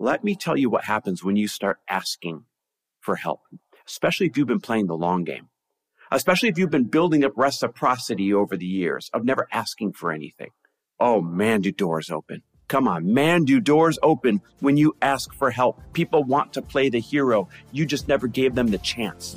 Let me tell you what happens when you start asking for help, especially if you've been playing the long game, especially if you've been building up reciprocity over the years of never asking for anything. Oh man, do doors open. Come on, man, do doors open when you ask for help. People want to play the hero. You just never gave them the chance.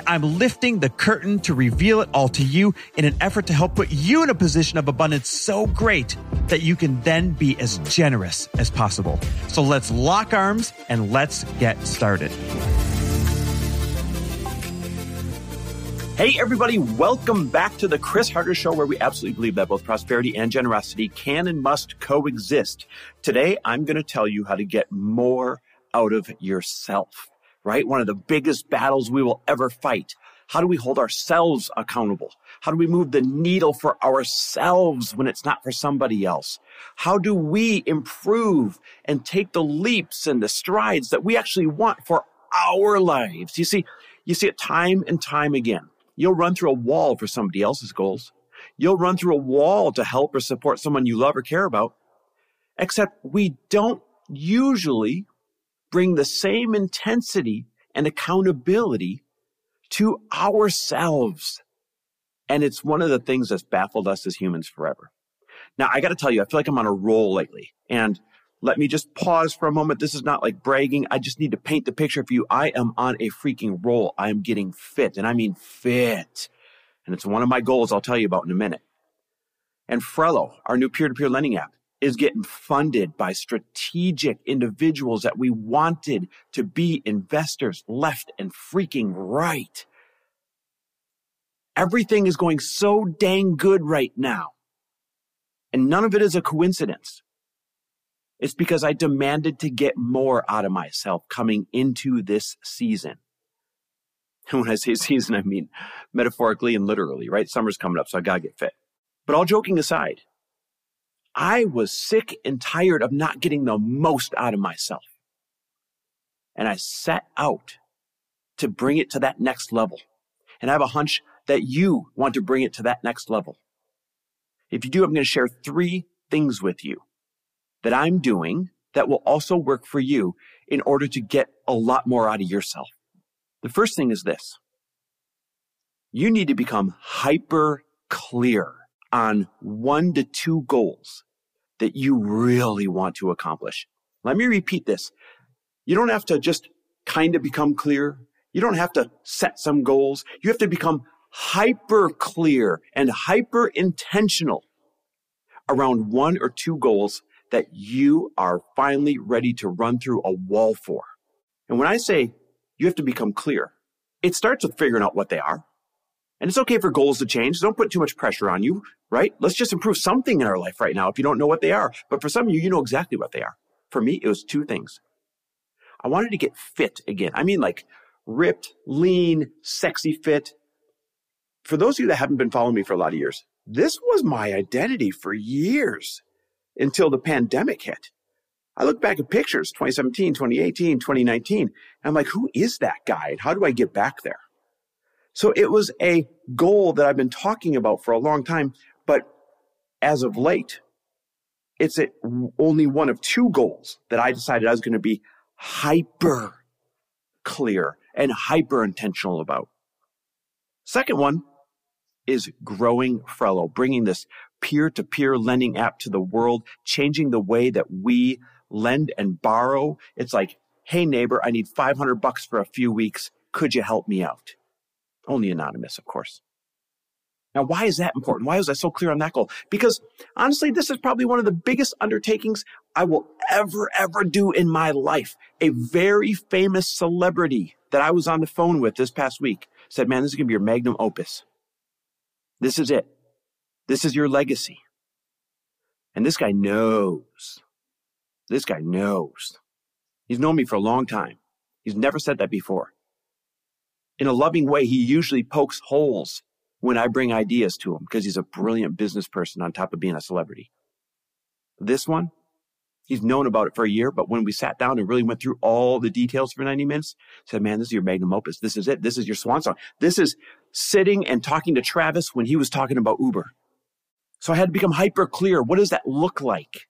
I'm lifting the curtain to reveal it all to you in an effort to help put you in a position of abundance so great that you can then be as generous as possible. So let's lock arms and let's get started. Hey, everybody, welcome back to the Chris Harder Show, where we absolutely believe that both prosperity and generosity can and must coexist. Today, I'm going to tell you how to get more out of yourself right? One of the biggest battles we will ever fight. How do we hold ourselves accountable? How do we move the needle for ourselves when it's not for somebody else? How do we improve and take the leaps and the strides that we actually want for our lives? You see, you see it time and time again. You'll run through a wall for somebody else's goals. You'll run through a wall to help or support someone you love or care about. Except we don't usually bring the same intensity and accountability to ourselves. And it's one of the things that's baffled us as humans forever. Now, I got to tell you, I feel like I'm on a roll lately. And let me just pause for a moment. This is not like bragging. I just need to paint the picture for you. I am on a freaking roll. I am getting fit, and I mean fit. And it's one of my goals I'll tell you about in a minute. And Frello, our new peer to peer lending app, is getting funded by strategic individuals that we wanted to be investors left and freaking right. Everything is going so dang good right now. And none of it is a coincidence. It's because I demanded to get more out of myself coming into this season. And when I say season, I mean metaphorically and literally, right? Summer's coming up, so I gotta get fit. But all joking aside, I was sick and tired of not getting the most out of myself. And I set out to bring it to that next level. And I have a hunch that you want to bring it to that next level. If you do, I'm going to share three things with you that I'm doing that will also work for you in order to get a lot more out of yourself. The first thing is this. You need to become hyper clear on one to two goals that you really want to accomplish. Let me repeat this. You don't have to just kind of become clear. You don't have to set some goals. You have to become hyper clear and hyper intentional around one or two goals that you are finally ready to run through a wall for. And when I say you have to become clear, it starts with figuring out what they are. And it's okay for goals to change. Don't put too much pressure on you, right? Let's just improve something in our life right now if you don't know what they are. But for some of you, you know exactly what they are. For me, it was two things. I wanted to get fit again. I mean, like ripped, lean, sexy fit. For those of you that haven't been following me for a lot of years, this was my identity for years until the pandemic hit. I look back at pictures 2017, 2018, 2019. And I'm like, who is that guy? And how do I get back there? So it was a goal that I've been talking about for a long time, but as of late, it's only one of two goals that I decided I was going to be hyper clear and hyper intentional about. Second one is growing Frello, bringing this peer to peer lending app to the world, changing the way that we lend and borrow. It's like, Hey neighbor, I need 500 bucks for a few weeks. Could you help me out? Only anonymous, of course. Now, why is that important? Why was I so clear on that goal? Because honestly, this is probably one of the biggest undertakings I will ever, ever do in my life. A very famous celebrity that I was on the phone with this past week said, man, this is going to be your magnum opus. This is it. This is your legacy. And this guy knows. This guy knows. He's known me for a long time. He's never said that before. In a loving way, he usually pokes holes when I bring ideas to him because he's a brilliant business person on top of being a celebrity. This one, he's known about it for a year, but when we sat down and really went through all the details for 90 minutes, said, man, this is your magnum opus. This is it. This is your swan song. This is sitting and talking to Travis when he was talking about Uber. So I had to become hyper clear. What does that look like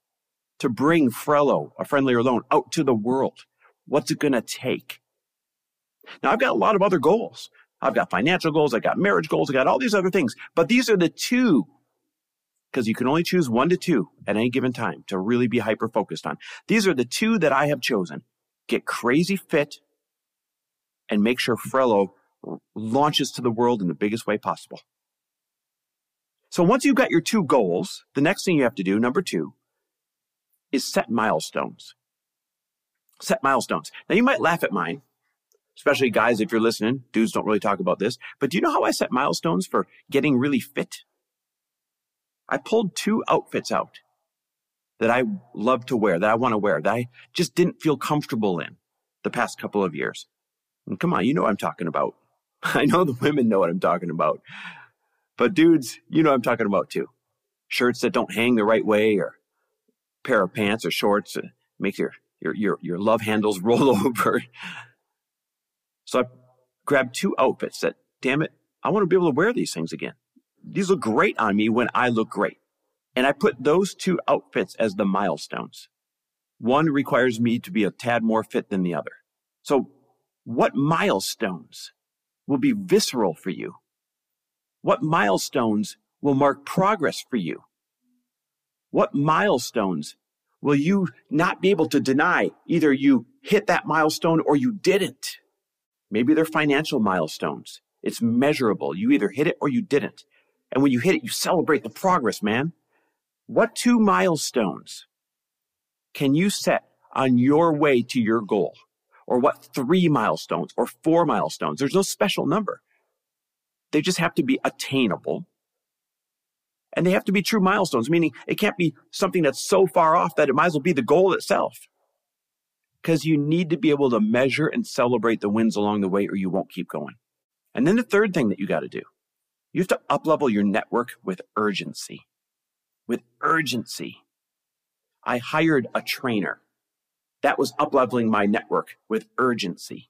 to bring Frello, a friendlier loan, out to the world? What's it going to take? Now I've got a lot of other goals. I've got financial goals. I've got marriage goals. I've got all these other things, but these are the two because you can only choose one to two at any given time to really be hyper focused on. These are the two that I have chosen. Get crazy fit and make sure Frello launches to the world in the biggest way possible. So once you've got your two goals, the next thing you have to do, number two, is set milestones. Set milestones. Now you might laugh at mine, especially guys, if you're listening. Dudes don't really talk about this, but do you know how I set milestones for getting really fit? I pulled two outfits out that I love to wear, that I want to wear, that I just didn't feel comfortable in the past couple of years. And come on, you know what I'm talking about. I know the women know what I'm talking about. But dudes, you know what I'm talking about too. Shirts that don't hang the right way or pair of pants or shorts that make your, your, your, your love handles roll over. So I grabbed two outfits that, damn it, I want to be able to wear these things again. These look great on me when I look great. And I put those two outfits as the milestones. One requires me to be a tad more fit than the other. So what milestones will be visceral for you what milestones will mark progress for you? What milestones will you not be able to deny? Either you hit that milestone or you didn't. Maybe they're financial milestones. It's measurable. You either hit it or you didn't. And when you hit it, you celebrate the progress, man. What two milestones can you set on your way to your goal? Or what three milestones or four milestones? There's no special number. They just have to be attainable. And they have to be true milestones, meaning it can't be something that's so far off that it might as well be the goal itself. Because you need to be able to measure and celebrate the wins along the way or you won't keep going. And then the third thing that you got to do, you have to uplevel your network with urgency. With urgency. I hired a trainer. That was upleveling my network with urgency.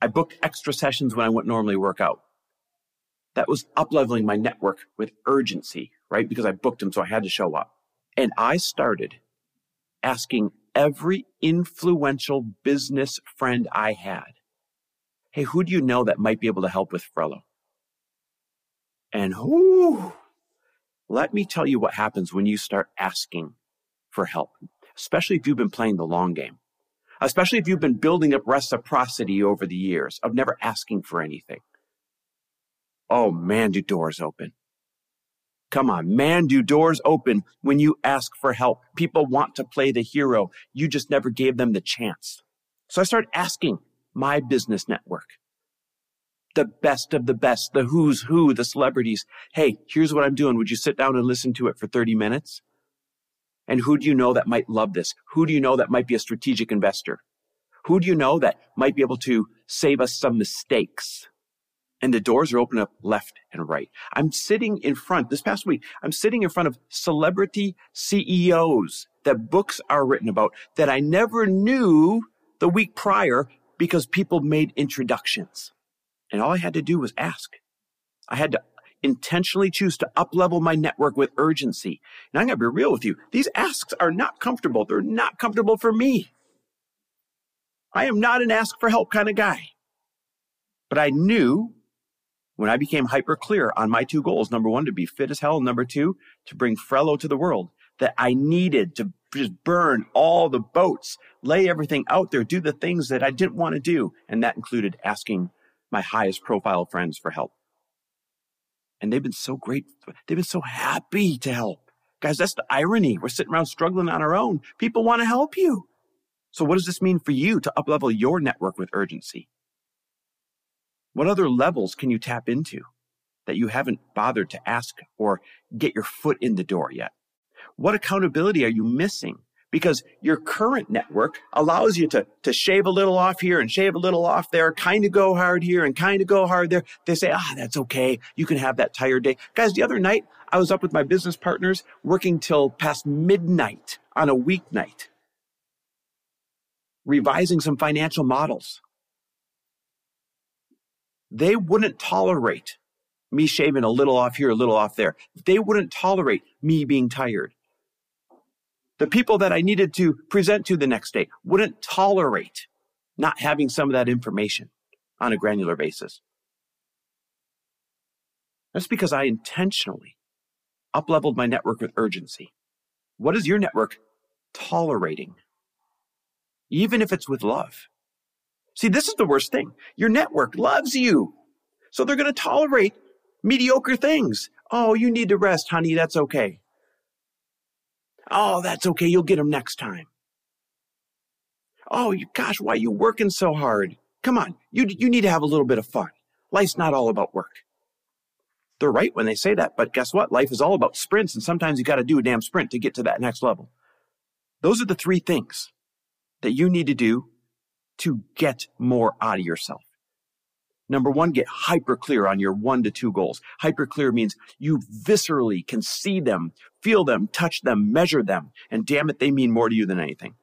I booked extra sessions when I wouldn't normally work out. That was upleveling my network with urgency, right? Because I booked them, so I had to show up. And I started asking every influential business friend I had, Hey, who do you know that might be able to help with Frello? And who? let me tell you what happens when you start asking for help, especially if you've been playing the long game especially if you've been building up reciprocity over the years of never asking for anything. Oh man, do doors open. Come on, man, do doors open when you ask for help. People want to play the hero. You just never gave them the chance. So I started asking my business network, the best of the best, the who's who, the celebrities. Hey, here's what I'm doing. Would you sit down and listen to it for 30 minutes? And who do you know that might love this? Who do you know that might be a strategic investor? Who do you know that might be able to save us some mistakes? And the doors are open up left and right. I'm sitting in front this past week. I'm sitting in front of celebrity CEOs that books are written about that I never knew the week prior because people made introductions. And all I had to do was ask. I had to intentionally choose to uplevel my network with urgency. And I'm going to be real with you. These asks are not comfortable. They're not comfortable for me. I am not an ask for help kind of guy. But I knew when I became hyper clear on my two goals, number one, to be fit as hell. Number two, to bring Frello to the world, that I needed to just burn all the boats, lay everything out there, do the things that I didn't want to do. And that included asking my highest profile friends for help. And they've been so great. They've been so happy to help. Guys, that's the irony. We're sitting around struggling on our own. People want to help you. So what does this mean for you to uplevel your network with urgency? What other levels can you tap into that you haven't bothered to ask or get your foot in the door yet? What accountability are you missing? Because your current network allows you to, to shave a little off here and shave a little off there, kind of go hard here and kind of go hard there. They say, ah, that's okay. You can have that tired day. Guys, the other night, I was up with my business partners working till past midnight on a weeknight, revising some financial models. They wouldn't tolerate me shaving a little off here, a little off there. They wouldn't tolerate me being tired. The people that I needed to present to the next day wouldn't tolerate not having some of that information on a granular basis. That's because I intentionally upleveled my network with urgency. What is your network tolerating? Even if it's with love. See, this is the worst thing. Your network loves you. So they're going to tolerate mediocre things. Oh, you need to rest, honey. That's okay. Oh, that's okay. You'll get them next time. Oh, you, gosh, why are you working so hard? Come on. You, you need to have a little bit of fun. Life's not all about work. They're right when they say that, but guess what? Life is all about sprints, and sometimes you got to do a damn sprint to get to that next level. Those are the three things that you need to do to get more out of yourself. Number one, get hyper clear on your one to two goals. Hyper clear means you viscerally can see them, feel them, touch them, measure them, and damn it, they mean more to you than anything.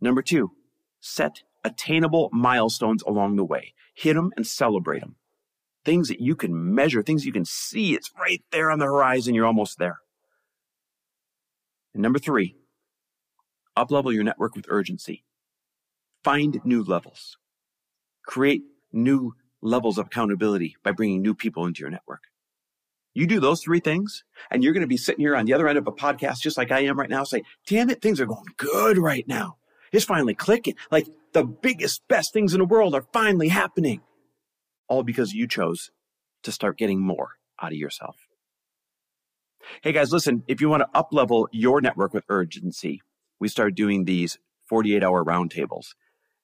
Number two, set attainable milestones along the way. Hit them and celebrate them. Things that you can measure, things you can see. It's right there on the horizon. You're almost there. And number three, uplevel your network with urgency. Find new levels. Create new levels of accountability by bringing new people into your network. You do those three things, and you're going to be sitting here on the other end of a podcast, just like I am right now, say, damn it, things are going good right now. It's finally clicking. Like the biggest, best things in the world are finally happening. All because you chose to start getting more out of yourself. Hey guys, listen, if you want to up level your network with urgency, we started doing these 48 hour roundtables.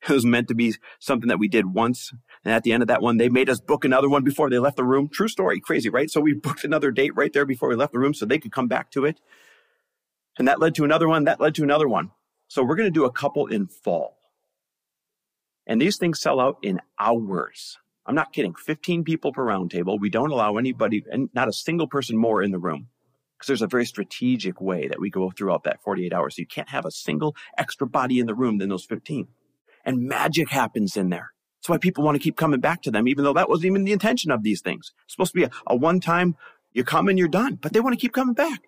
It was meant to be something that we did once. And at the end of that one, they made us book another one before they left the room. True story. Crazy, right? So we booked another date right there before we left the room so they could come back to it. And that led to another one. That led to another one. So we're going to do a couple in fall. And these things sell out in hours. I'm not kidding. 15 people per roundtable. We don't allow anybody and not a single person more in the room because there's a very strategic way that we go throughout that 48 hours. So you can't have a single extra body in the room than those 15 and magic happens in there. That's why people want to keep coming back to them, even though that wasn't even the intention of these things. It's supposed to be a, a one time, you come and you're done, but they want to keep coming back.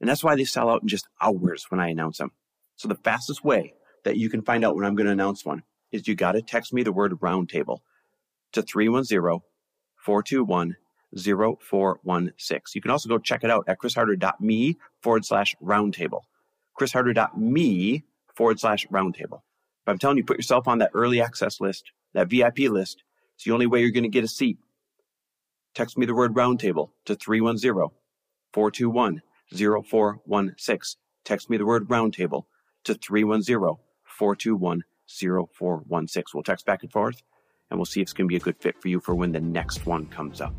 And that's why they sell out in just hours when I announce them. So the fastest way that you can find out when I'm going to announce one is you got to text me the word roundtable to 310 421 0416. You can also go check it out at chrisharder.me forward slash roundtable. chrisharder.me forward slash roundtable. I'm telling you, put yourself on that early access list, that VIP list. It's the only way you're going to get a seat. Text me the word roundtable to 310 421 0416. Text me the word roundtable to 310 421 0416. We'll text back and forth and we'll see if it's going to be a good fit for you for when the next one comes up.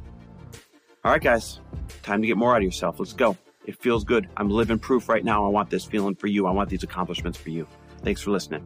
All right, guys, time to get more out of yourself. Let's go. It feels good. I'm living proof right now. I want this feeling for you. I want these accomplishments for you. Thanks for listening.